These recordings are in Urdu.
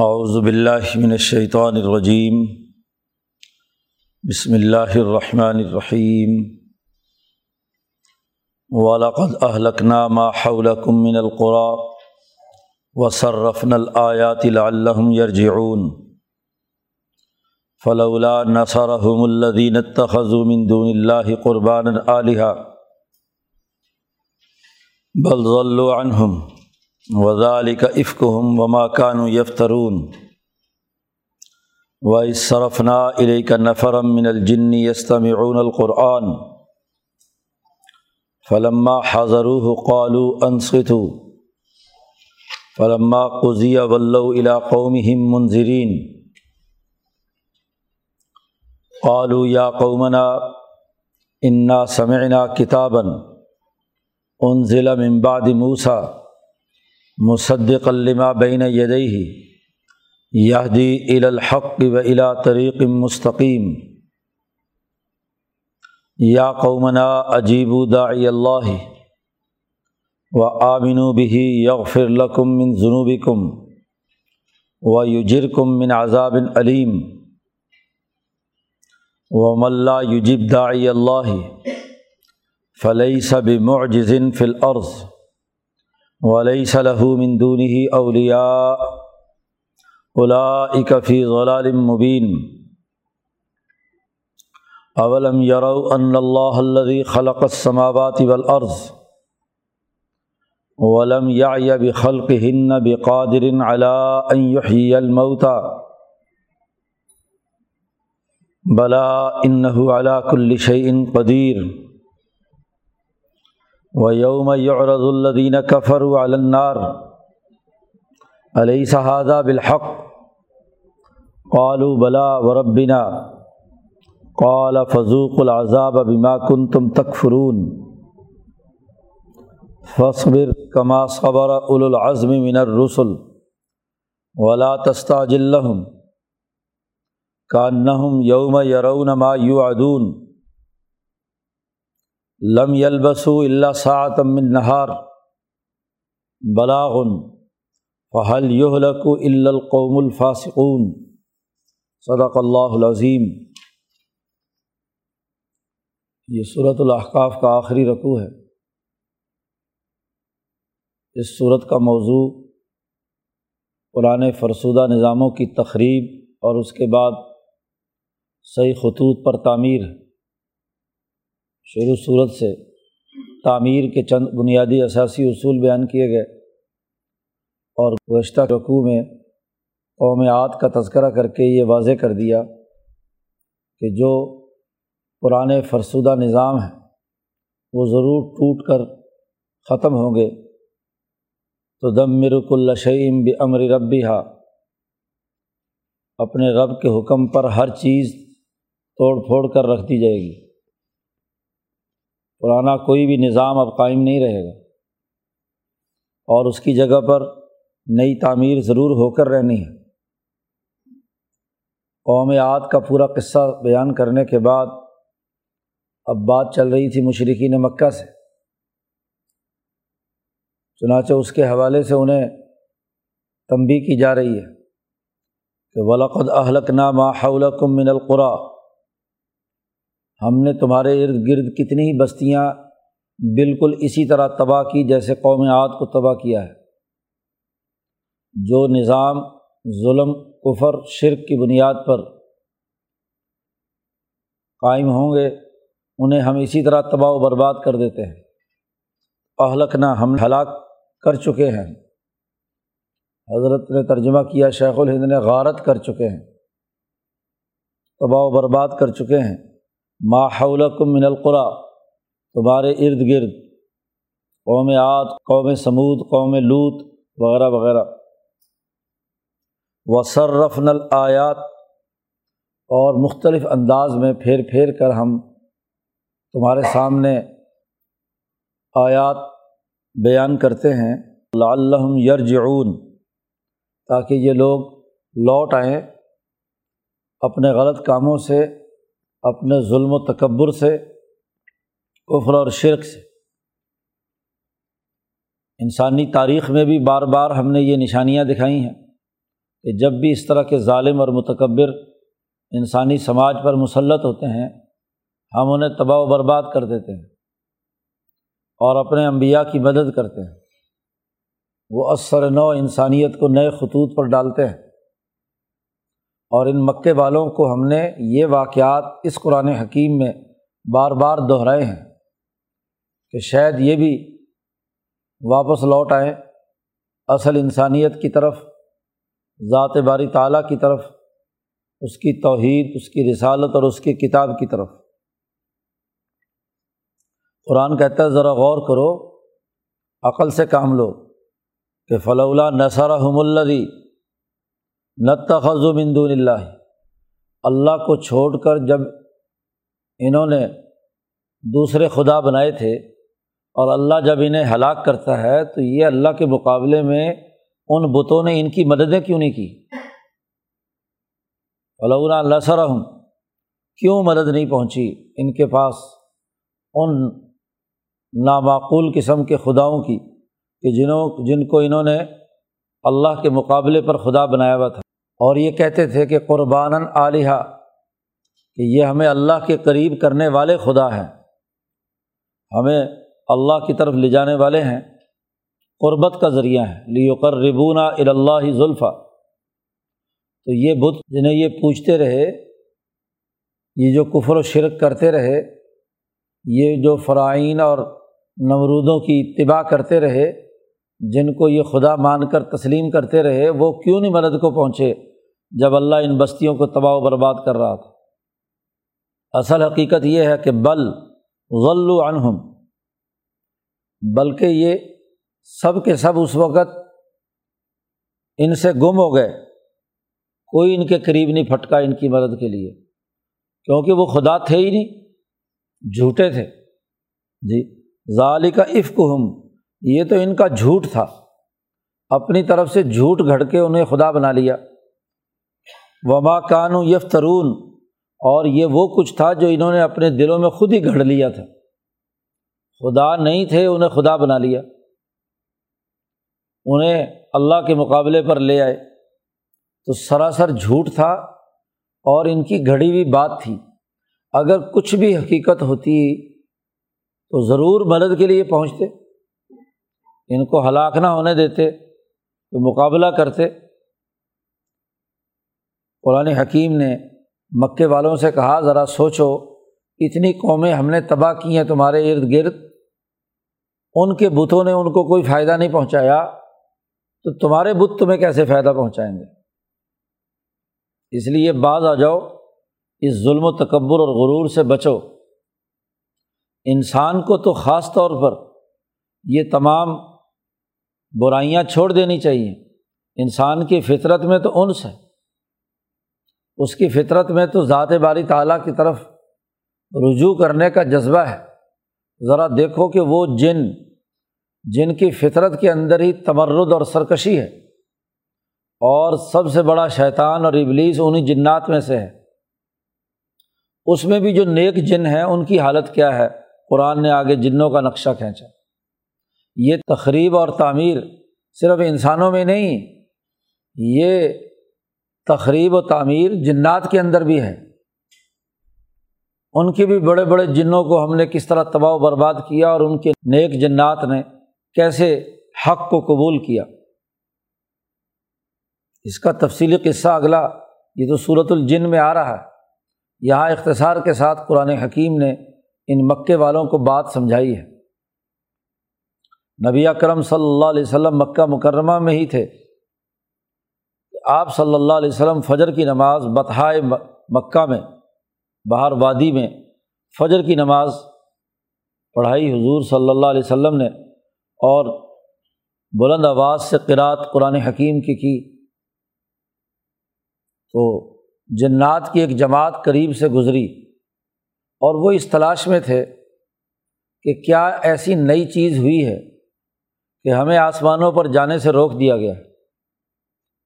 اعوذ باللہ من الشیطان الرجیم۔ بسم اللہ الرحمن الرحیم۔ ولاقد اہلکنا ما حولکم من القرى وصرفنا الآیات لعلہم یرجعون۔ فلولا نصرهم الذین اتخذوا من دون اللہ قربانا آلہا۔ بل ضلوا عنہم وذالک افکہم وما کانوا یفترون و صرفنا الیک نفرم من الجن یستمعون القرآن. فلما حضروه قالوا انصتوا فلما قضی ولوا الى قومهم منذرین قالوا یا قومنا انا سمعنا کتابا انزل من بعد موسیٰ مصدق لما بین یدئی یہدی الا الحق و الا طریق مستقیم۔ یا قومنا عجیب داعی اللہ و آمن بہی یغفر لکم من ذنوبکم و یجرکم من عذاب علیم و ملا یجب داعی اللہ، فلیس بمعجز فی الارض۔ ولی صلی من دونه اولیاء اولئک فی ضلال مبین اولم یروا ان اللہ الذي خلق السماوات والارض ولم يعي بخلقهن بقادر على ان يحيي الموتى. بلا انه على كل شيء قدیر و یوم یعرض الدین کفر النار علیہ صحادہ بالحق؟ قالوا بلا وربنا. قال فضوق العذاب بما کنتم تکفرون فصبر کما صبر اول العزم من الرسل ولا تستعجل لهم. کانہم یوم یرون ما یوعدون لم یلبسو اللہ ساعتم من نہار بلاغن فہل یہلک القوم الفاسقون؟ صدق اللہ العظیم. یہ صورت الاحقاف کا آخری رقوع ہے. اس صورت کا موضوع قرآن فرسودہ نظاموں کی تقریب اور اس کے بعد صحیح خطوط پر تعمیر ہے. شروع صورت سے تعمیر کے چند بنیادی اثاثی اصول بیان کیے گئے اور گزشتہ رقوع میں قومیات کا تذکرہ کر کے یہ واضح کر دیا کہ جو پرانے فرسودہ نظام ہیں، وہ ضرور ٹوٹ کر ختم ہوں گے۔ تو دم مرک الشعیم بمر ربی ہا اپنے رب کے حکم پر ہر چیز توڑ پھوڑ کر رکھ دی جائے گی۔ پرانا کوئی بھی نظام اب قائم نہیں رہے گا۔ اور اس کی جگہ پر نئی تعمیر ضرور ہو کر رہنی ہے۔ قوم عاد کا پورا قصہ بیان کرنے کے بعد اب بات چل رہی تھی مشرقین مکہ سے۔ چنانچہ اس کے حوالے سے انہیں تنبی کی جا رہی ہے کہ ولاقد اہلک نامہ حولکم من القرا ہم نے تمہارے ارد گرد کتنی ہی بستیاں بالکل اسی طرح تباہ کی جیسے قوم عاد کو تباہ کیا ہے۔ جو نظام، ظلم، کفر، شرک کی بنیاد پر قائم ہوں گے، انہیں ہم اسی طرح تباہ و برباد کر دیتے ہیں۔ اہلک نہ ہم ہلاک کر چکے ہیں۔ حضرت نے ترجمہ کیا، شیخ الہند نے غارت کر چکے ہیں۔ تباہ و برباد کر چکے ہیں۔ ماحولکم من القرا، تمہارے ارد گرد، قوم عاد، قوم سمود قوم لوت وغیرہ وغیرہ۔ وصرف نل آیات اور مختلف انداز میں پھیر پھیر کر ہم تمہارے سامنے آیات بیان کرتے ہیں۔ لعلہم یرجعون، تاکہ یہ لوگ لوٹ آئیں اپنے غلط کاموں سے۔ اپنے ظلم و تکبر سے، کفر اور شرک سے۔ انسانی تاریخ میں بھی بار بار ہم نے یہ نشانیاں دکھائی ہیں کہ جب بھی اس طرح کے ظالم اور متکبر انسانی سماج پر مسلط ہوتے ہیں، ہم انہیں تباہ و برباد کر دیتے ہیں اور اپنے انبیاء کی مدد کرتے ہیں۔ وہ اثر نو انسانیت کو نئے خطوط پر ڈالتے ہیں۔ اور ان مکے والوں کو ہم نے یہ واقعات اس قرآن حکیم میں بار بار دہرائے ہیں کہ شاید یہ بھی واپس لوٹ آئیں، اصل انسانیت کی طرف، ذات باری تعلیٰ کی طرف، اس کی توحید، اس کی رسالت اور اس کی کتاب کی طرف۔ قرآن کہتا ہے، ذرا غور کرو، عقل سے کام لو کہ فلولا نثر حم الدی نتخذ من دون اللہ۔ اللہ کو چھوڑ کر جب انہوں نے دوسرے خدا بنائے تھے اور اللہ جب انہیں ہلاک کرتا ہے تو یہ اللہ کے مقابلے میں ان بتوں نے ان کی مددیں کیوں نہیں کی؟ علّہ اللہ سرحم کیوں مدد نہیں پہنچی؟ ان کے پاس ان نامعقول قسم کے خداؤں کی کہ جنہوں، جن کو انہوں نے اللہ کے مقابلے پر خدا بنایا ہوا تھا۔ اور یہ کہتے تھے کہ قربان علیہ کہ یہ ہمیں اللہ کے قریب کرنے والے خدا ہیں۔ ہمیں اللہ کی طرف لے جانے والے ہیں۔ قربت کا ذریعہ ہے لیوقر ربونا الا ذلفہ تو یہ بت جنہیں یہ پوچھتے رہے، یہ جو کفر و شرک کرتے رہے، یہ جو فرائین اور نمرودوں کی اتباع کرتے رہے، جن کو یہ خدا مان کر تسلیم کرتے رہے، وہ کیوں نہیں مدد کو پہنچے؟ جب اللہ ان بستیوں کو تباہ و برباد کر رہا تھا۔ اصل حقیقت یہ ہے کہ بل غلو عنہم، بلکہ یہ سب کے سب اس وقت ان سے گم ہو گئے۔ کوئی ان کے قریب نہیں پھٹکا ان کی مدد کے لیے، کیونکہ وہ خدا تھے ہی نہیں، جھوٹے تھے۔ جی ظالی کا افق ہم یہ تو ان کا جھوٹ تھا۔ اپنی طرف سے جھوٹ گھڑ کے انہیں خدا بنا لیا۔ وما کانو یفترون اور یہ وہ کچھ تھا جو انہوں نے اپنے دلوں میں خود ہی گھڑ لیا تھا۔ خدا نہیں تھے، انہیں خدا بنا لیا۔ انہیں اللہ کے مقابلے پر لے آئے۔ تو سراسر جھوٹ تھا اور ان کی گھڑی ہوئی بات تھی۔ اگر کچھ بھی حقیقت ہوتی تو ضرور مدد کے لیے پہنچتے۔ ان کو ہلاک نہ ہونے دیتے تو مقابلہ کرتے۔ قرآن حکیم نے مکے والوں سے کہا، ذرا سوچو، اتنی قومیں ہم نے تباہ کی ہیں تمہارے ارد گرد، ان کے بتوں نے ان کو کوئی فائدہ نہیں پہنچایا، تو تمہارے بت تمہیں کیسے فائدہ پہنچائیں گے؟ اس لیے بعض آ جاؤ، اس ظلم و تکبر اور غرور سے بچو۔ انسان کو تو خاص طور پر یہ تمام برائیاں چھوڑ دینی چاہیے۔ انسان کی فطرت میں تو انس ہے۔ اس کی فطرت میں تو ذات باری تعالیٰ کی طرف رجوع کرنے کا جذبہ ہے۔ ذرا دیکھو کہ وہ جن جن کی فطرت کے اندر ہی تمرد اور سرکشی ہے۔ اور سب سے بڑا شیطان اور ابلیس انہیں جنات میں سے ہے اس میں بھی جو نیک جن ہیں، ان کی حالت کیا ہے؟ قرآن نے آگے جنوں کا نقشہ کھینچا۔ یہ تقریب اور تعمیر صرف انسانوں میں نہیں، یہ تقریب و تعمیر جنات کے اندر بھی ہے۔ ان کے بھی بڑے بڑے جنوں کو ہم نے کس طرح تباہ و برباد کیا اور ان کے نیک جنات نے کیسے حق کو قبول کیا۔ اس کا تفصیلی قصہ اگلا، یہ تو صورت الجن میں آ رہا ہے۔ یہاں اختصار کے ساتھ قرآن حکیم نے ان مکے والوں کو بات سمجھائی ہے۔ نبی اکرم صلی اللہ علیہ وسلم مکہ مکرمہ میں ہی تھے۔ آپ صلی اللہ علیہ وسلم فجر کی نماز بتہائے مکہ میں باہر وادی میں فجر کی نماز پڑھائی حضور صلی اللہ علیہ وسلم نے اور بلند آواز سے قرأت قرآن حکیم کی کی۔ تو جنات کی ایک جماعت قریب سے گزری اور وہ اس تلاش میں تھے کہ کیا ایسی نئی چیز ہوئی ہے کہ ہمیں آسمانوں پر جانے سے روک دیا گیا۔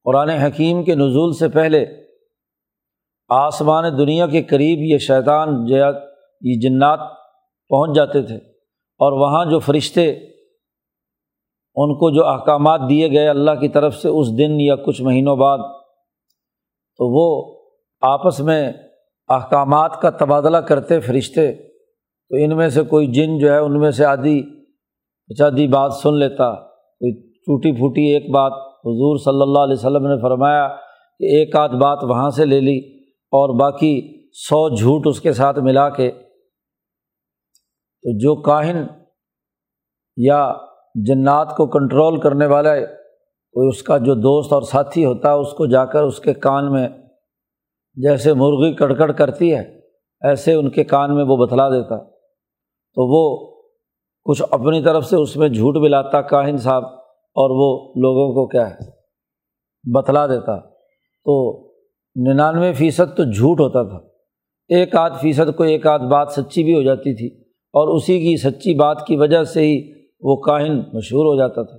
قرآن حکیم کے نزول سے پہلے آسمان دنیا کے قریب یہ شیطان یہ جنات پہنچ جاتے تھے اور وہاں جو فرشتے ان کو جو احکامات دیے گئے اللہ کی طرف سے اس دن یا کچھ مہینوں بعد، تو وہ آپس میں احکامات کا تبادلہ کرتے فرشتے، تو ان میں سے کوئی جن جو ہے ان میں سے آدھی آدھی بات سن لیتا، کوئی ٹوٹی پھوٹی ایک بات حضور صلی اللہ علیہ وسلم نے فرمایا کہ ایک آدھ بات وہاں سے لے لی اور باقی سو جھوٹ اس کے ساتھ ملا کے تو جو کاہن یا جنات کو کنٹرول کرنے والا کوئی اس کا جو دوست اور ساتھی ہوتا ہے، اس کو جا کر اس کے کان میں جیسے مرغی کڑکڑ کرتی ہے، ایسے ان کے کان میں وہ بتلا دیتا۔ تو وہ کچھ اپنی طرف سے اس میں جھوٹ ملاتا کاہن صاحب۔ اور وہ لوگوں کو کیا ہے؟ بتلا دیتا۔ تو ننانوے فیصد تو جھوٹ ہوتا تھا۔ ایک آدھ فیصد کو ایک آدھ بات سچی بھی ہو جاتی تھی اور اسی کی سچی بات کی وجہ سے ہی وہ کاہن مشہور ہو جاتا تھا۔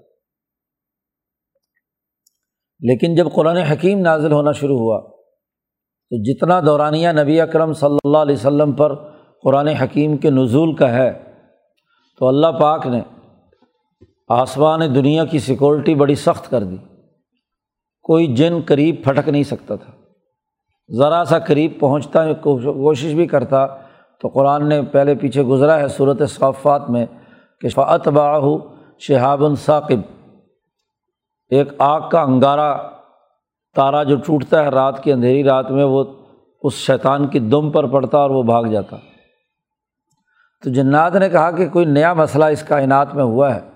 لیکن جب قرآن حکیم نازل ہونا شروع ہوا، تو جتنا دورانیہ نبی اکرم صلی اللہ علیہ وسلم پر قرآن حکیم کے نزول کا ہے، تو اللہ پاک نے آسمان دنیا کی سیکورٹی بڑی سخت کر دی۔ کوئی جن قریب پھٹک نہیں سکتا تھا۔ ذرا سا قریب پہنچتا کوشش بھی کرتا تو قرآن نے پہلے پیچھے گزرا ہے صورت صافات میں کہ فعت باہو شہاب الثاقب ایک آگ کا انگارہ تارا جو ٹوٹتا ہے رات کی اندھیری رات میں وہ اس شیطان کی دم پر پڑتا اور وہ بھاگ جاتا۔ تو جنات نے کہا کہ کوئی نیا مسئلہ اس کائنات میں ہوا ہے۔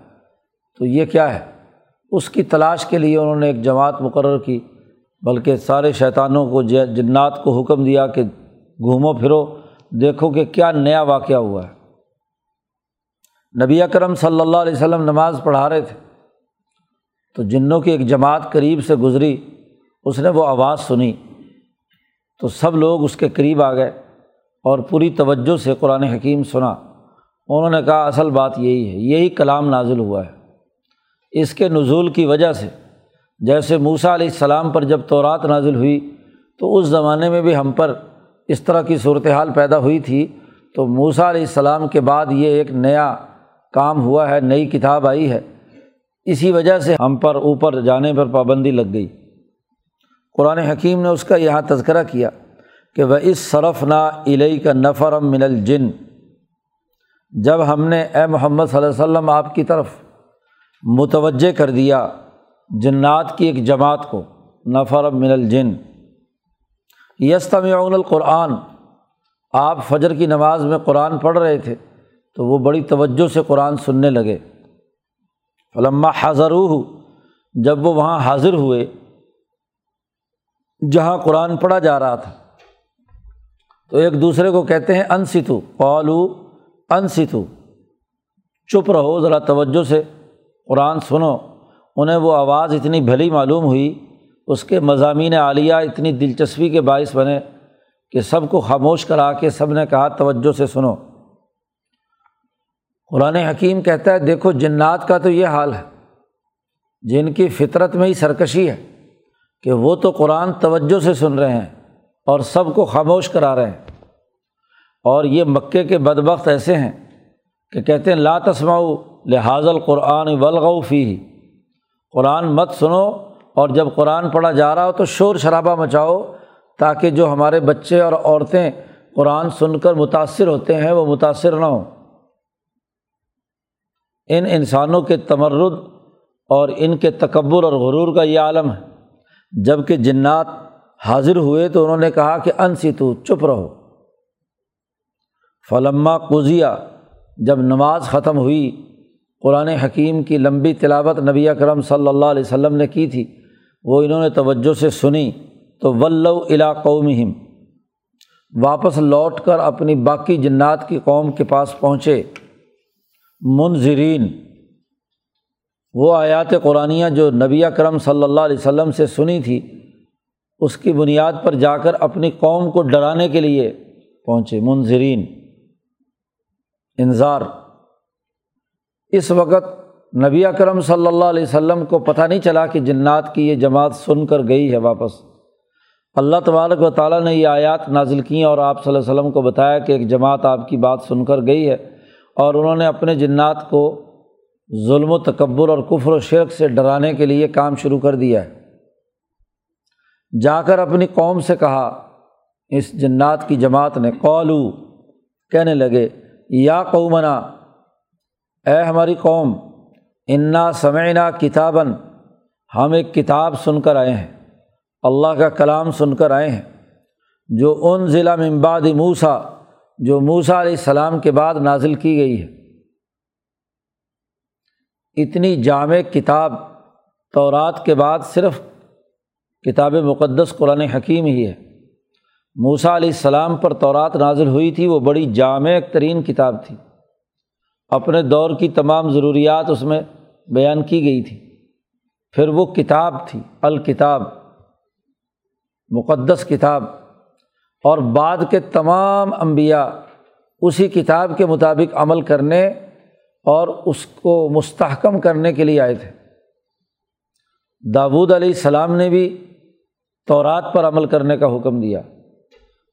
تو یہ کیا ہے؟ اس کی تلاش کے لیے انہوں نے ایک جماعت مقرر کی، بلکہ سارے شیطانوں کو جنات کو حکم دیا کہ گھومو پھرو، دیکھو کہ کیا نیا واقعہ ہوا ہے۔ نبی اکرم صلی اللہ علیہ وسلم نماز پڑھا رہے تھے، تو جنوں کی ایک جماعت قریب سے گزری، اس نے وہ آواز سنی۔ تو سب لوگ اس کے قریب آ گئے اور پوری توجہ سے قرآن حکیم سنا۔ انہوں نے کہا، اصل بات یہی ہے، یہی کلام نازل ہوا ہے۔ اس کے نزول کی وجہ سے۔ جیسے موسا علیہ السلام پر جب تورات نازل ہوئی، تو اس زمانے میں بھی ہم پر اس طرح کی صورت حال پیدا ہوئی تھی۔ تو موسا علیہ السلام کے بعد یہ ایک نیا کام ہوا ہے، نئی کتاب آئی ہے۔ اسی وجہ سے ہم پر اوپر جانے پر پابندی لگ گئی۔ قرآن حکیم نے اس کا یہاں تذکرہ کیا کہ وہ اس صرف نا علیہ کا نفرم من الجن۔ جب ہم نے، اے محمد صلی اللہ علیہ وسلم، آپ کی طرف متوجہ کر دیا جنات کی ایک جماعت کو، نفر من الجن۔ یستمعون القرآن۔ آپ فجر کی نماز میں قرآن پڑھ رہے تھے، تو وہ بڑی توجہ سے قرآن سننے لگے۔ علما حاضر جب وہ وہاں حاضر ہوئے، جہاں قرآن پڑھا جا رہا تھا۔ تو ایک دوسرے کو کہتے ہیں ان ستو قالو ان ستو چپ رہو، ذرا توجہ سے۔ قرآن سنو، انہیں وہ آواز اتنی بھلی معلوم ہوئی، اس کے مضامین عالیہ اتنی دلچسپی کے باعث بنے کہ سب کو خاموش کرا کے سب نے کہا، توجہ سے سنو۔ قرآن حکیم کہتا ہے، دیکھو، جنات کا تو یہ حال ہے، جن کی فطرت میں ہی سرکشی ہے، کہ وہ تو قرآن توجہ سے سن رہے ہیں اور سب کو خاموش کرا رہے ہیں۔ اور یہ مکے کے بدبخت ایسے ہیں کہ کہتے ہیں، لا تسماؤ لحاظ القرآن ولغ فی قرآن مت سنو اور جب قرآن پڑھا جا رہا ہو تو شور شرابہ مچاؤ تاکہ جو ہمارے بچے اور عورتیں قرآن سن کر متاثر ہوتے ہیں وہ متاثر نہ ہوں۔ ان انسانوں کے تمرد اور ان کے تکبر اور غرور کا یہ عالم ہے۔ جبکہ جنات حاضر ہوئے تو انہوں نے کہا کہ ان تو چپ رہو۔ فلما قزیا جب نماز ختم ہوئی قرآن حکیم کی لمبی تلاوت نبی اکرم صلی اللہ علیہ وسلم نے کی تھی، وہ انہوں نے توجہ سے سنی، تو ولو الا قومہم۔ واپس لوٹ کر اپنی باقی جنات کی قوم کے پاس پہنچے۔ منظرین وہ آیات قرآن جو نبی کرم صلی اللہ علیہ وسلم سے سنی تھی، اس کی بنیاد پر جا کر اپنی قوم کو ڈرانے کے لیے پہنچے۔ منظرین انظار اس وقت نبی اکرم صلی اللہ علیہ وسلم کو پتہ نہیں چلا کہ جنات کی یہ جماعت سن کر گئی ہے واپس۔ اللہ تبارک و تعالیٰ نے یہ آیات نازل کی اور آپ صلی اللہ علیہ وسلم کو بتایا کہ ایک جماعت آپ کی بات سن کر گئی ہے اور انہوں نے اپنے جنات کو ظلم و تکبر اور کفر و شرک سے ڈرانے کے لیے کام شروع کر دیا ہے۔ جا کر اپنی قوم سے کہا، اس جنات کی جماعت نے قولو کہنے لگے، یا قومنا اے ہماری قوم، انا سمعنا کتاباً، ہم ایک کتاب سن کر آئے ہیں، اللہ کا کلام سن کر آئے ہیں، جو ان ضلع ممباد موسا جو موسا علیہ السلام کے بعد نازل کی گئی ہے۔ اتنی جامع کتاب تورات کے بعد صرف کتاب مقدس قرآن حکیم ہی ہے۔ موسا علیہ السلام پر تورات نازل ہوئی تھی، وہ بڑی جامع ترین کتاب تھی۔ اپنے دور کی تمام ضروریات اس میں بیان کی گئی تھی۔ پھر وہ کتاب تھی، الکتاب، مقدس کتاب۔ اور بعد کے تمام انبیاء اسی کتاب کے مطابق عمل کرنے اور اس کو مستحکم کرنے کے لیے آئے تھے۔ داود علیہ السلام نے بھی تورات پر عمل کرنے کا حکم دیا۔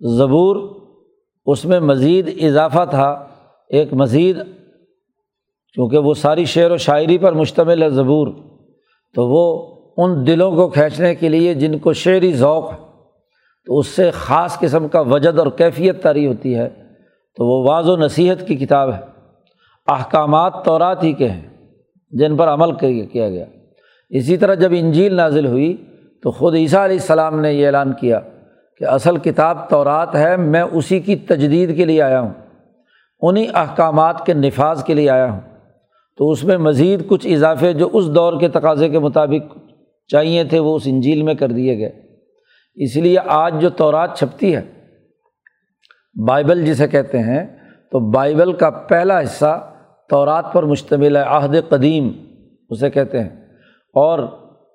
زبور، اس میں مزید اضافہ تھا، ایک مزید کیونکہ وہ ساری شعر و شاعری پر مشتمل ہے زبور، تو وہ ان دلوں کو کھینچنے کے لیے جن کو شعری ذوق ہے، تو اس سے خاص قسم کا وجد اور کیفیت تاری ہوتی ہے، تو وہ واض و نصیحت کی کتاب ہے۔ احکامات تورات ہی کے ہیں، جن پر عمل کیا گیا۔ اسی طرح جب انجیل نازل ہوئی، تو خود عیسیٰ علیہ السلام نے یہ اعلان کیا کہ اصل کتاب تورات ہے، میں اسی کی تجدید کے لیے آیا ہوں۔ انہیں احکامات کے نفاذ کے لیے آیا ہوں۔ تو اس میں مزید کچھ اضافے جو اس دور کے تقاضے کے مطابق چاہیے تھے، وہ اس انجیل میں کر دیے گئے۔ اس لیے آج جو تورات چھپتی ہے، بائبل جسے کہتے ہیں، تو بائبل کا پہلا حصہ تورات پر مشتمل ہے، عہد قدیم اسے کہتے ہیں۔ اور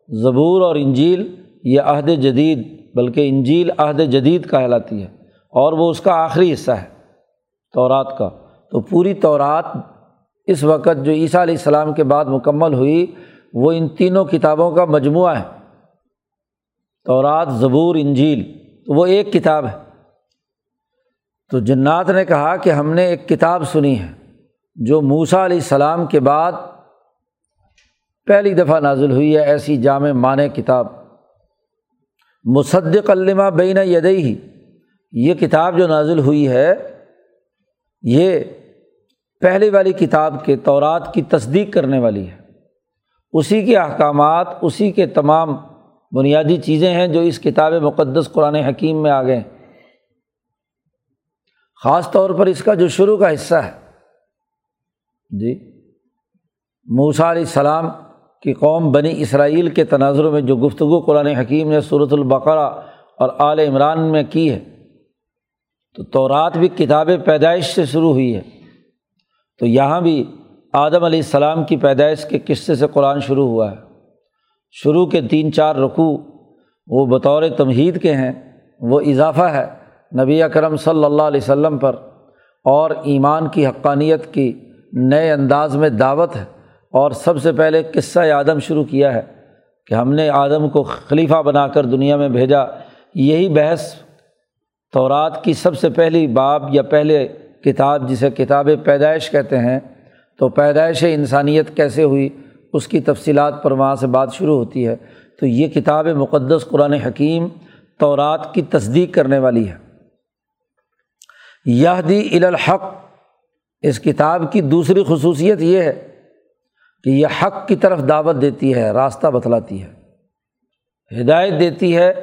زبور اور انجیل، یہ عہد جدید، بلکہ انجیل عہد جدید کہلاتی ہے۔ اور وہ اس کا آخری حصہ ہے تورات کا۔ تو پوری تورات اس وقت جو عیسیٰ علیہ السلام کے بعد مکمل ہوئی، وہ ان تینوں کتابوں کا مجموعہ ہے۔ تورات، زبور، انجیل، تو وہ ایک کتاب ہے۔ تو جنات نے کہا کہ ہم نے ایک کتاب سنی ہے، جو موسا علیہ السلام کے بعد پہلی دفعہ نازل ہوئی ہے، ایسی جامع معنی کتاب۔ مصدق علمہ بین یدئی یہ کتاب جو نازل ہوئی ہے، یہ پہلے والی کتاب کے تورات کی تصدیق کرنے والی ہے۔ اسی کے احکامات، اسی کے تمام بنیادی چیزیں ہیں جو اس کتاب مقدس قرآن حکیم میں آ گئے خاص طور پر اس کا جو شروع کا حصہ ہے۔ جی۔ موسا علیہ السلام کی قوم بنی اسرائیل کے تناظروں میں جو گفتگو قرآن حکیم نے صورت البقرا اور آل عمران میں کی ہے، تو تورات بھی کتاب پیدائش سے شروع ہوئی ہے۔ تو یہاں بھی آدم علیہ السلام کی پیدائش کے قصے سے قرآن شروع ہوا ہے۔ شروع کے تین چار رقوع وہ بطور تمہید کے ہیں، وہ اضافہ ہے نبی اکرم صلی اللہ علیہ وسلم پر اور ایمان کی حقانیت کی نئے انداز میں دعوت ہے۔ اور سب سے پہلے قصہ آدم شروع کیا ہے کہ ہم نے آدم کو خلیفہ بنا کر دنیا میں بھیجا۔ یہی بحث تورات کی سب سے پہلی باب یا پہلے کتاب جسے کتاب پیدائش کہتے ہیں، تو پیدائش انسانیت کیسے ہوئی؟ اس کی تفصیلات پر وہاں سے بات شروع ہوتی ہے۔ تو یہ کتاب مقدس قرآن حکیم تورات کی تصدیق کرنے والی ہے۔ یہ دی الحق، اس کتاب کی دوسری خصوصیت یہ ہے کہ یہ حق کی طرف دعوت دیتی ہے، راستہ بتلاتی ہے۔ ہدایت دیتی ہے،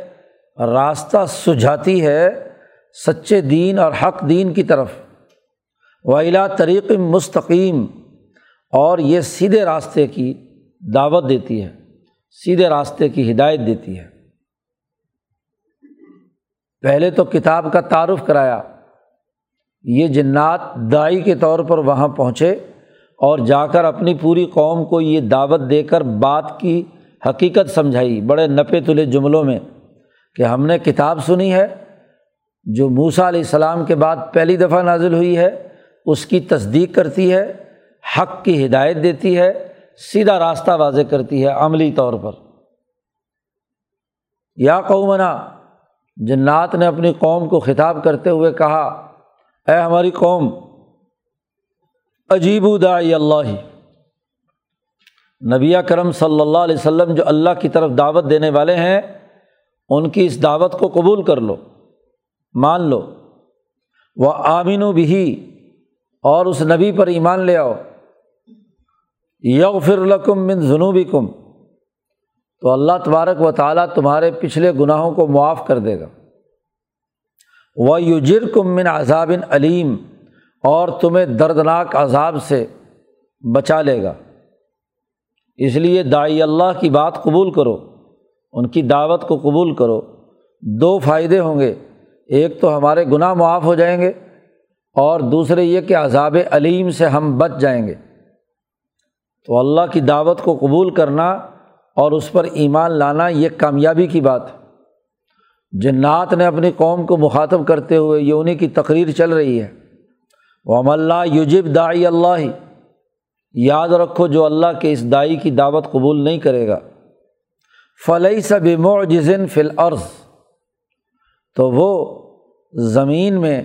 راستہ سجھاتی ہے سچے دین اور حق دین کی طرف۔ ویلا طریق مستقیم اور یہ سیدھے راستے کی دعوت دیتی ہے، سیدھے راستے کی ہدایت دیتی ہے۔ پہلے تو کتاب کا تعارف کرایا، یہ جنات دائی کے طور پر وہاں پہنچے اور جا کر اپنی پوری قوم کو یہ دعوت دے کر بات کی حقیقت سمجھائی۔ بڑے نپے تلے جملوں میں کہ ہم نے کتاب سنی ہے جو موسا علیہ السلام کے بعد پہلی دفعہ نازل ہوئی ہے۔ اس کی تصدیق کرتی ہے، حق کی ہدایت دیتی ہے، سیدھا راستہ واضح کرتی ہے عملی طور پر۔ یا قومنا، جنات نے اپنی قوم کو خطاب کرتے ہوئے کہا، اے ہماری قوم عجیب دائی اللہ۔ نبی کرم صلی اللہ علیہ وسلم جو اللہ کی طرف دعوت دینے والے ہیں، ان کی اس دعوت کو قبول کر لو، مان لو۔ وہ آمین و بھی اور اس نبی پر ایمان لے آؤ۔ یغ فرقم بن جنوبی کم تو اللہ تبارک و تعالیٰ تمہارے پچھلے گناہوں کو معاف کر دے گا۔ وہ یوجر کم من عذاب علیم اور تمہیں دردناک عذاب سے بچا لے گا۔ اس لیے دائی اللہ کی بات قبول کرو۔ ان کی دعوت کو قبول کرو۔ دو فائدے ہوں گے۔ ایک تو ہمارے گناہ معاف ہو جائیں گے۔ اور دوسرے یہ کہ عذاب علیم سے ہم بچ جائیں گے۔ تو اللہ کی دعوت کو قبول کرنا اور اس پر ایمان لانا یہ کامیابی کی بات ہے۔ جنات نے اپنی قوم کو مخاطب کرتے ہوئے یہ انہیں کی تقریر چل رہی ہے۔ وہ اللہ یوجب دائی اللہ یاد رکھو جو اللہ کے اس دائی کی دعوت قبول نہیں کرے گا۔ فلئی سب معجزن فل عرض تو وہ زمین میں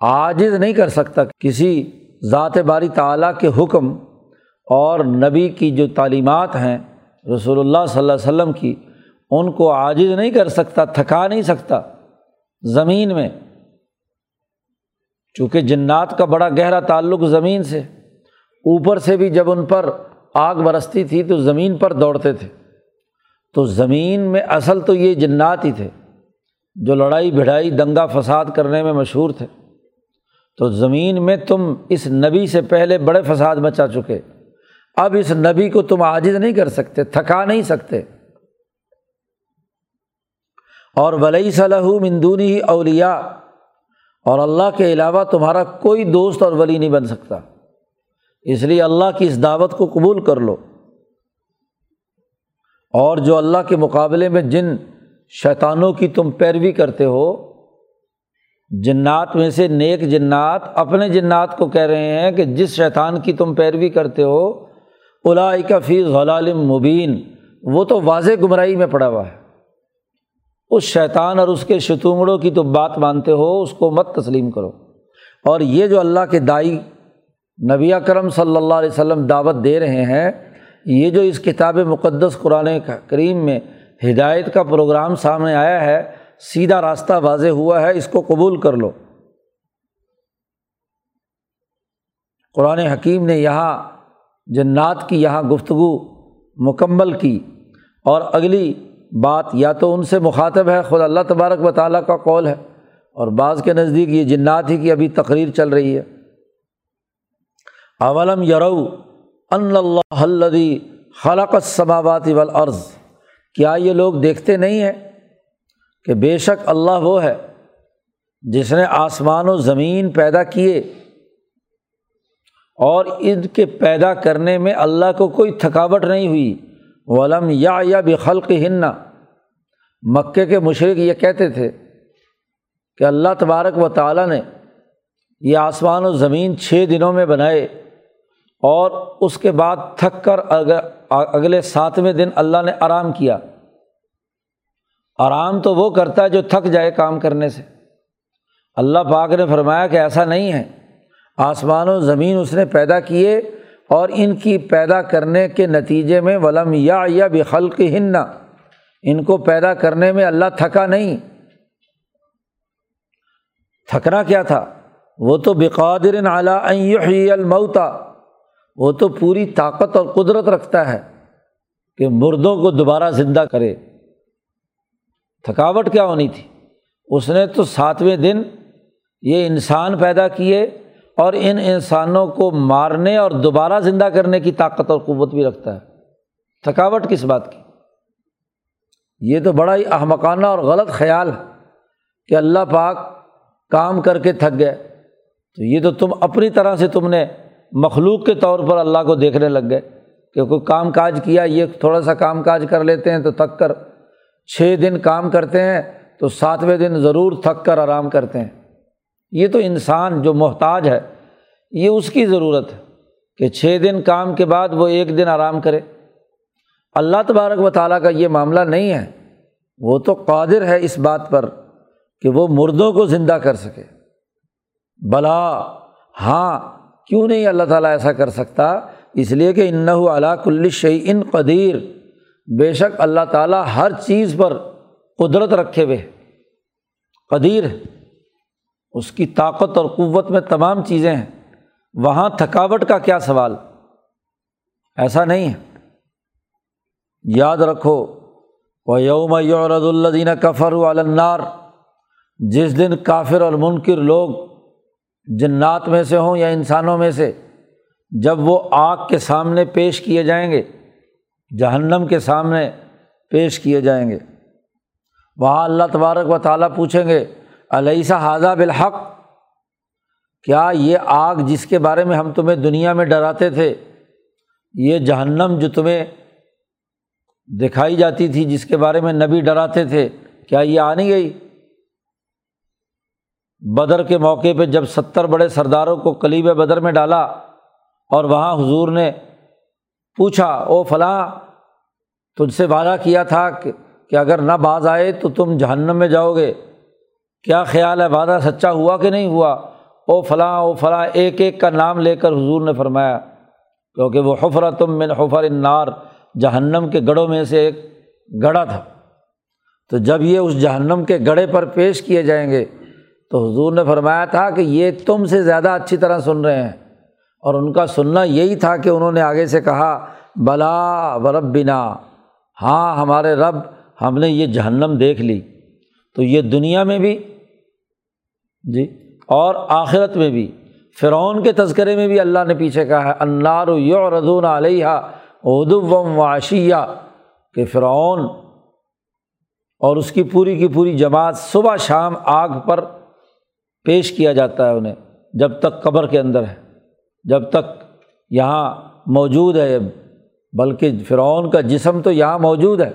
عاجز نہیں کر سکتا کسی ذات باری تعلیٰ کے حکم اور نبی کی جو تعلیمات ہیں رسول اللہ صلی اللہ علیہ وسلم کی، ان کو عاجز نہیں کر سکتا، تھکا نہیں سکتا زمین میں۔ چونکہ جنات کا بڑا گہرا تعلق زمین سے۔ اوپر سے بھی جب ان پر آگ برستی تھی تو زمین پر دوڑتے تھے۔ تو زمین میں اصل تو یہ جنات ہی تھے جو لڑائی بھڑائی، دنگا فساد کرنے میں مشہور تھے۔ تو زمین میں تم اس نبی سے پہلے بڑے فساد مچا چکے۔ اب اس نبی کو تم عاجز نہیں کر سکتے، تھکا نہیں سکتے۔ اور ولی صلاح مندونی اولیا اور اللہ کے علاوہ تمہارا کوئی دوست اور ولی نہیں بن سکتا۔ اس لیے اللہ کی اس دعوت کو قبول کر لو۔ اور جو اللہ کے مقابلے میں جن شیطانوں کی تم پیروی کرتے ہو جنات میں سے نیک جنات اپنے جنات کو کہہ رہے ہیں کہ جس شیطان کی تم پیروی کرتے ہو کا فی غلالم مبین، وہ تو واضح گمراہی میں پڑا ہوا ہے۔ اس شیطان اور اس کے شتونگڑوں کی تو بات مانتے ہو، اس کو مت تسلیم کرو۔ اور یہ جو اللہ کے دائی نبی کرم صلی اللہ علیہ وسلم دعوت دے رہے ہیں، یہ جو اس کتاب مقدس قرآن کریم میں ہدایت کا پروگرام سامنے آیا ہے سیدھا راستہ واضح ہوا ہے، اس کو قبول کر لو۔ قرآن حکیم نے یہاں جنات کی یہاں گفتگو مکمل کی۔ اور اگلی بات یا تو ان سے مخاطب ہے، خود اللہ تبارک و تعالیٰ کا قول ہے۔ اور بعض کے نزدیک یہ جنات ہی کی ابھی تقریر چل رہی ہے۔ اولم یرو ان اللہ الدی خلق السماوات والارض۔ کیا یہ لوگ دیکھتے نہیں ہیں؟ کہ بے شک اللہ وہ ہے جس نے آسمان و زمین پیدا کیے اور ان کے پیدا کرنے میں اللہ کو کوئی تھکاوٹ نہیں ہوئی۔ ولم یا یا بخلق ہننا مکے کے مشرق یہ کہتے تھے کہ اللہ تبارک و تعالیٰ نے یہ آسمان و زمین چھ دنوں میں بنائے اور اس کے بعد تھک کر اگلے ساتویں دن اللہ نے آرام کیا۔ آرام تو وہ کرتا ہے جو تھک جائے کام کرنے سے۔ اللہ پاک نے فرمایا کہ ایسا نہیں ہے۔ آسمان و زمین اس نے پیدا کیے اور ان کی پیدا کرنے کے نتیجے میں ولم یا یا بخلق ہننا ان کو پیدا کرنے میں اللہ تھکا نہیں۔ تھکنا کیا تھا؟ وہ تو بقادر اعلیٰ المعتا وہ تو پوری طاقت اور قدرت رکھتا ہے کہ مردوں کو دوبارہ زندہ کرے۔ تھکاوٹ کیا ہونی تھی؟ اس نے تو ساتویں دن یہ انسان پیدا کیے اور ان انسانوں کو مارنے اور دوبارہ زندہ کرنے کی طاقت اور قوت بھی رکھتا ہے۔ تھکاوٹ کس بات کی؟ یہ تو بڑا ہی احمقانہ اور غلط خیال ہے کہ اللہ پاک کام کر کے تھک گئے۔ تو یہ تو تم اپنی طرح سے تم نے مخلوق کے طور پر اللہ کو دیکھنے لگ گئے کہ کوئی کام کاج کیا، یہ تھوڑا سا کام کاج کر لیتے ہیں تو تھک کر چھ دن کام کرتے ہیں تو ساتویں دن ضرور تھک کر آرام کرتے ہیں۔ یہ تو انسان جو محتاج ہے، یہ اس کی ضرورت ہے کہ چھ دن کام کے بعد وہ ایک دن آرام کرے۔ اللہ تبارک و تعالیٰ کا یہ معاملہ نہیں ہے۔ وہ تو قادر ہے اس بات پر کہ وہ مردوں کو زندہ کر سکے۔ بلا ہاں کیوں نہیں اللہ تعالیٰ ایسا کر سکتا؟ اس لیے کہ انّ بے شک اللہ تعالیٰ ہر چیز پر قدرت رکھے ہوئے قدیر ہے۔ اس کی طاقت اور قوت میں تمام چیزیں ہیں۔ وہاں تھکاوٹ کا کیا سوال؟ ایسا نہیں ہے۔ یاد رکھو وہ یوم یورد الدین کفر النار، جس دن کافر اور منکر لوگ جنات میں سے ہوں یا انسانوں میں سے، جب وہ آگ کے سامنے پیش کیے جائیں گے جہنم کے سامنے پیش کیے جائیں گے۔ وہاں اللہ تبارک و تعالیٰ پوچھیں گے علیہ حاضہ بالحق؟ کیا یہ آگ جس کے بارے میں ہم تمہیں دنیا میں ڈراتے تھے، یہ جہنم جو تمہیں دکھائی جاتی تھی جس کے بارے میں نبی ڈراتے تھے، کیا یہ آ نہیں گئی؟ بدر کے موقع پہ جب ستر بڑے سرداروں کو کلیب بدر میں ڈالا اور وہاں حضور نے پوچھا، او فلاں، تجھ سے وعدہ کیا تھا کہ اگر نہ باز آئے تو تم جہنم میں جاؤ گے؟ کیا خیال ہے، وعدہ سچا ہوا کہ نہیں ہوا؟ او فلاں او فلاں، ایک ایک کا نام لے کر حضور نے فرمایا، کیونکہ وہ حفرہ تم من حفر النار، جہنم کے گڑھوں میں سے ایک گڑھا تھا۔ تو جب یہ اس جہنم کے گڑھے پر پیش کیے جائیں گے، تو حضور نے فرمایا تھا کہ یہ تم سے زیادہ اچھی طرح سن رہے ہیں۔ اور ان کا سننا یہی تھا کہ انہوں نے آگے سے کہا، بلا ورب بنا ہاں ہمارے رب، ہم نے یہ جہنم دیکھ لی۔ تو یہ دنیا میں بھی جی اور آخرت میں بھی، فرعون کے تذکرے میں بھی اللہ نے پیچھے کہا ہے انار یو ردون علیہ ادو وم واشیہ کہ فرعون اور اس کی پوری کی پوری جماعت صبح شام آگ پر پیش کیا جاتا ہے انہیں، جب تک قبر کے اندر ہے۔ جب تک یہاں موجود ہے، بلکہ فرعون کا جسم تو یہاں موجود ہے۔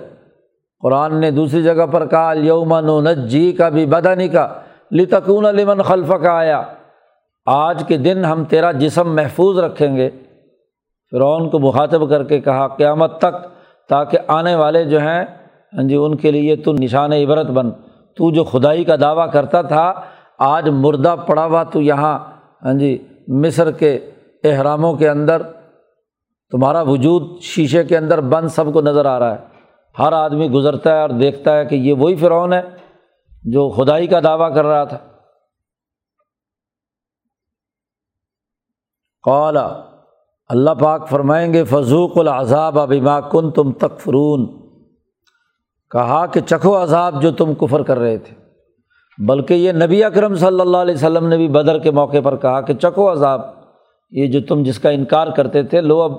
قرآن نے دوسری جگہ پر کہا یومن و نجی کا بھی بدنی کا لتکون لمن خلف کا آیا۔ آج کے دن ہم تیرا جسم محفوظ رکھیں گے۔ فرعون کو مخاطب کر کے کہا، قیامت تک تاکہ آنے والے جو ہیں ہاں جی ان کے لیے تو نشان عبرت بن۔ تو جو خدائی کا دعویٰ کرتا تھا، آج مردہ پڑا ہوا تو یہاں ہاں جی مصر کے احراموں کے اندر، تمہارا وجود شیشے کے اندر بند سب کو نظر آ رہا ہے۔ ہر آدمی گزرتا ہے اور دیکھتا ہے کہ یہ وہی فرعون ہے جو خدائی کا دعویٰ کر رہا تھا۔ قالا اللہ پاک فرمائیں گے فضوق العذاب ابیما کن تم تکفرون کہا کہ چکھو عذاب جو تم کفر کر رہے تھے۔ بلکہ یہ نبی اکرم صلی اللہ علیہ وسلم نے بھی بدر کے موقع پر کہا کہ چکو عذاب۔ یہ جو تم جس کا انکار کرتے تھے، لو اب،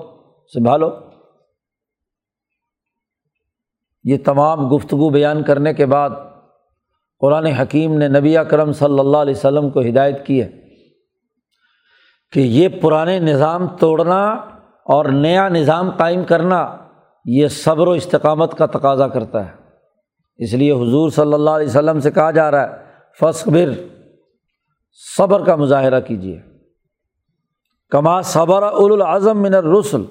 سنبھالو۔ یہ تمام گفتگو بیان کرنے کے بعد قرآن حکیم نے نبی اکرم صلی اللہ علیہ وسلم کو ہدایت کی ہے کہ یہ پرانے نظام توڑنا اور نیا نظام قائم کرنا یہ صبر و استقامت کا تقاضا کرتا ہے۔ اس لیے حضور صلی اللہ علیہ وسلم سے کہا جا رہا ہے فصبر صبر کا مظاہرہ کیجیے کما صبر العظم من الرسل،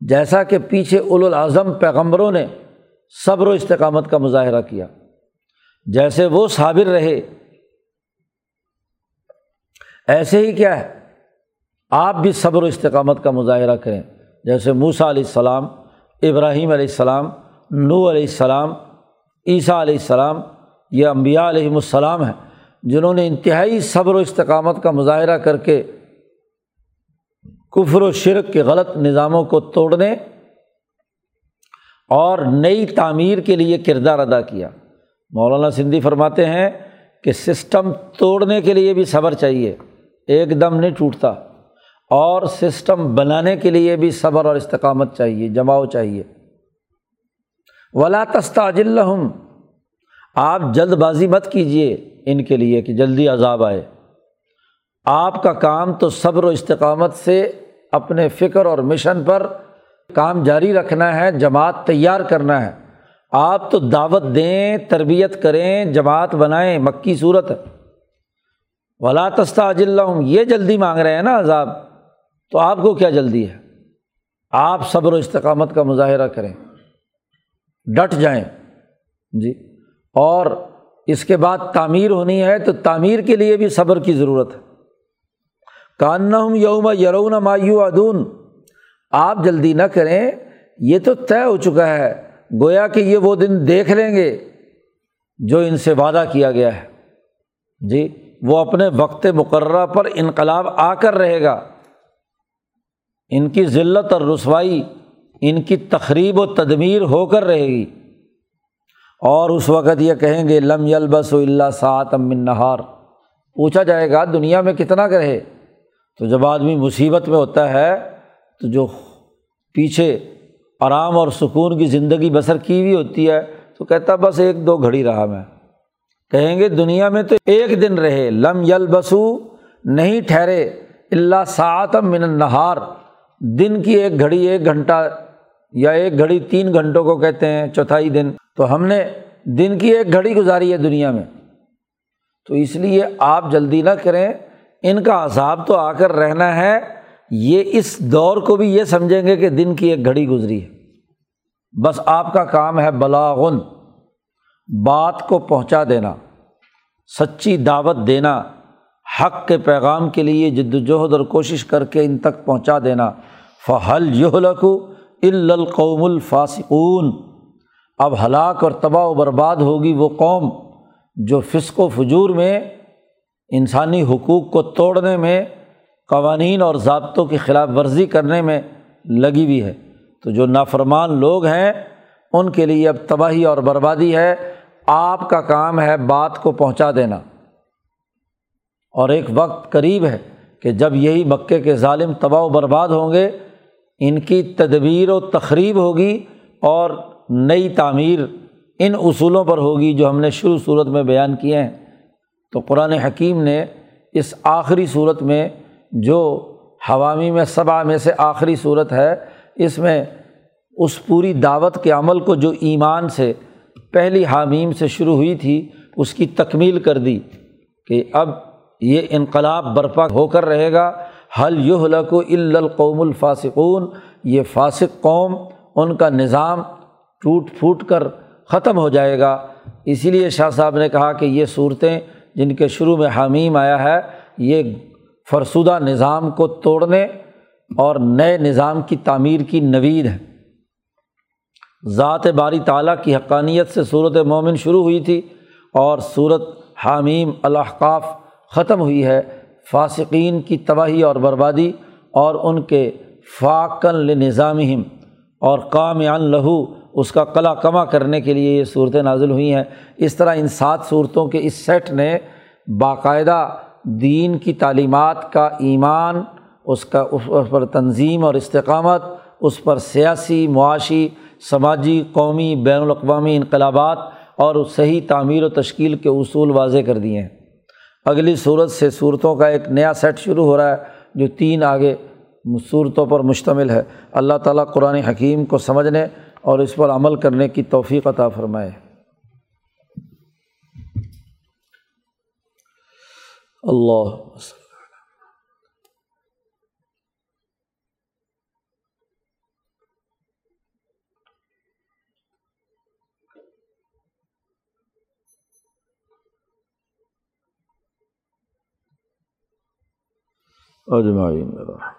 جیسا کہ پیچھے الاظم پیغمبروں نے صبر و استقامت کا مظاہرہ کیا۔ جیسے وہ صابر رہے، ایسے ہی کیا ہے؟ آپ بھی صبر و استقامت کا مظاہرہ کریں۔ جیسے موسا علیہ السلام، ابراہیم علیہ السلام نو علیہ السلام، عیسیٰ علیہ السلام، یہ امبیا علیہم السلام ہیں، جنہوں نے انتہائی صبر و استقامت کا مظاہرہ کر کے کفر و شرک کے غلط نظاموں کو توڑنے اور نئی تعمیر کے لیے کردار ادا کیا۔ مولانا سندھی فرماتے ہیں کہ سسٹم توڑنے کے لیے بھی صبر چاہیے، ایک دم نہیں ٹوٹتا، اور سسٹم بنانے کے لیے بھی صبر اور استقامت چاہیے، جماؤ چاہیے۔ ولا تستاجل آپ جلد بازی مت کیجیے ان کے لیے کہ جلدی عذاب آئے۔ آپ کا کام تو صبر و استقامت سے اپنے فکر اور مشن پر کام جاری رکھنا ہے، جماعت تیار کرنا ہے۔ آپ تو دعوت دیں، تربیت کریں، جماعت بنائیں، مکی صورت۔ ولا تستا اجل یہ جلدی مانگ رہے ہیں نا عذاب۔ تو آپ کو کیا جلدی ہے؟ آپ صبر و استقامت کا مظاہرہ کریں۔ ڈٹ جائیں۔ جی۔ اور اس کے بعد تعمیر ہونی ہے تو تعمیر کے لیے بھی صبر کی ضرورت ہے۔ کانم یوم یرون مایو ادون آپ جلدی نہ کریں، یہ تو طے ہو چکا ہے، گویا کہ یہ وہ دن دیکھ لیں گے جو ان سے وعدہ کیا گیا ہے۔ جی وہ اپنے وقت مقررہ پر انقلاب آ کر رہے گا۔ ان کی ذلت اور رسوائی، ان کی تقریب و تدمیر ہو کر رہے گی۔ اور اس وقت یہ کہیں گے، لم یلبس و اللہ سات امن نہار۔ پوچھا جائے گا، دنیا میں کتنا رہے تو جب آدمی مصیبت میں ہوتا ہے تو جو پیچھے آرام اور سکون کی زندگی بسر کی ہوئی ہوتی ہے تو کہتا بس ایک دو گھڑی رہا میں۔ کہیں گے دنیا میں تو ایک دن رہے، لم یل بسو نہیں ٹھہرے اللہ سات من نہار دن کی ایک گھڑی ایک گھنٹہ یا ایک گھڑی تین گھنٹوں کو کہتے ہیں، چوتھائی دن۔ تو ہم نے دن کی ایک گھڑی گزاری ہے دنیا میں۔ تو اس لیے آپ جلدی نہ کریں ان کا عذاب تو آ کر رہنا ہے، یہ اس دور کو بھی یہ سمجھیں گے کہ دن کی ایک گھڑی گزری ہے۔ بس آپ کا کام ہے بلاغن، بات کو پہنچا دینا، سچی دعوت دینا، حق کے پیغام کے لیے جد وجہد اور کوشش کر کے ان تک پہنچا دینا۔ فہل یہ لکھو القوم الفاسقون۔ اب ہلاک اور تباہ و برباد ہوگی وہ قوم جو فسق و فجور میں انسانی حقوق کو توڑنے میں، قوانین اور ضابطوں کی خلاف ورزی کرنے میں لگی ہوئی ہے۔ تو جو نافرمان لوگ ہیں، ان کے لیے اب تباہی اور بربادی ہے۔ آپ کا کام ہے بات کو پہنچا دینا۔ اور ایک وقت قریب ہے کہ جب یہی مکے کے ظالم تباہ و برباد ہوں گے، ان کی تدبیر و تقریب ہوگی اور نئی تعمیر ان اصولوں پر ہوگی جو ہم نے شروع صورت میں بیان کیے ہیں۔ تو قرآن حکیم نے اس آخری صورت میں جو حوامی میں صبا میں سے آخری صورت ہے، اس میں اس پوری دعوت کے عمل کو جو ایمان سے پہلی حامیم سے شروع ہوئی تھی، اس کی تکمیل کر دی کہ اب یہ انقلاب برپا ہو کر رہے گا۔ حل یو حلق و القوم الفاسقون؟ یہ فاسق قوم ان کا نظام ٹوٹ پھوٹ کر ختم ہو جائے گا۔ اسی لیے شاہ صاحب نے کہا کہ یہ صورتیں جن کے شروع میں حامیم آیا ہے، یہ فرسودہ نظام کو توڑنے اور نئے نظام کی تعمیر کی نوید ہے۔ ذات باری تعالیٰ کی حقانیت سے صورت مومن شروع ہوئی تھی اور صورت حامیم الحقاف ختم ہوئی ہے۔ فاسقین کی تباہی اور بربادی اور ان کے فاقن نظام اور قام لہو اس کا قلع کما کرنے کے لیے یہ صورتیں نازل ہوئی ہیں۔ اس طرح ان سات صورتوں کے اس سیٹ نے باقاعدہ دین کی تعلیمات کا ایمان، اس کا اس پر تنظیم اور استقامت، اس پر سیاسی، معاشی، سماجی، قومی، بین الاقوامی انقلابات اور صحیح تعمیر و تشکیل کے اصول واضح کر دیے ہیں۔ اگلی صورت سے صورتوں کا ایک نیا سیٹ شروع ہو رہا ہے، جو تین آگے صورتوں پر مشتمل ہے۔ اللہ تعالیٰ قرآن حکیم کو سمجھنے اور اس پر عمل کرنے کی توفیق عطا فرمائے۔ اللہ اجمعین۔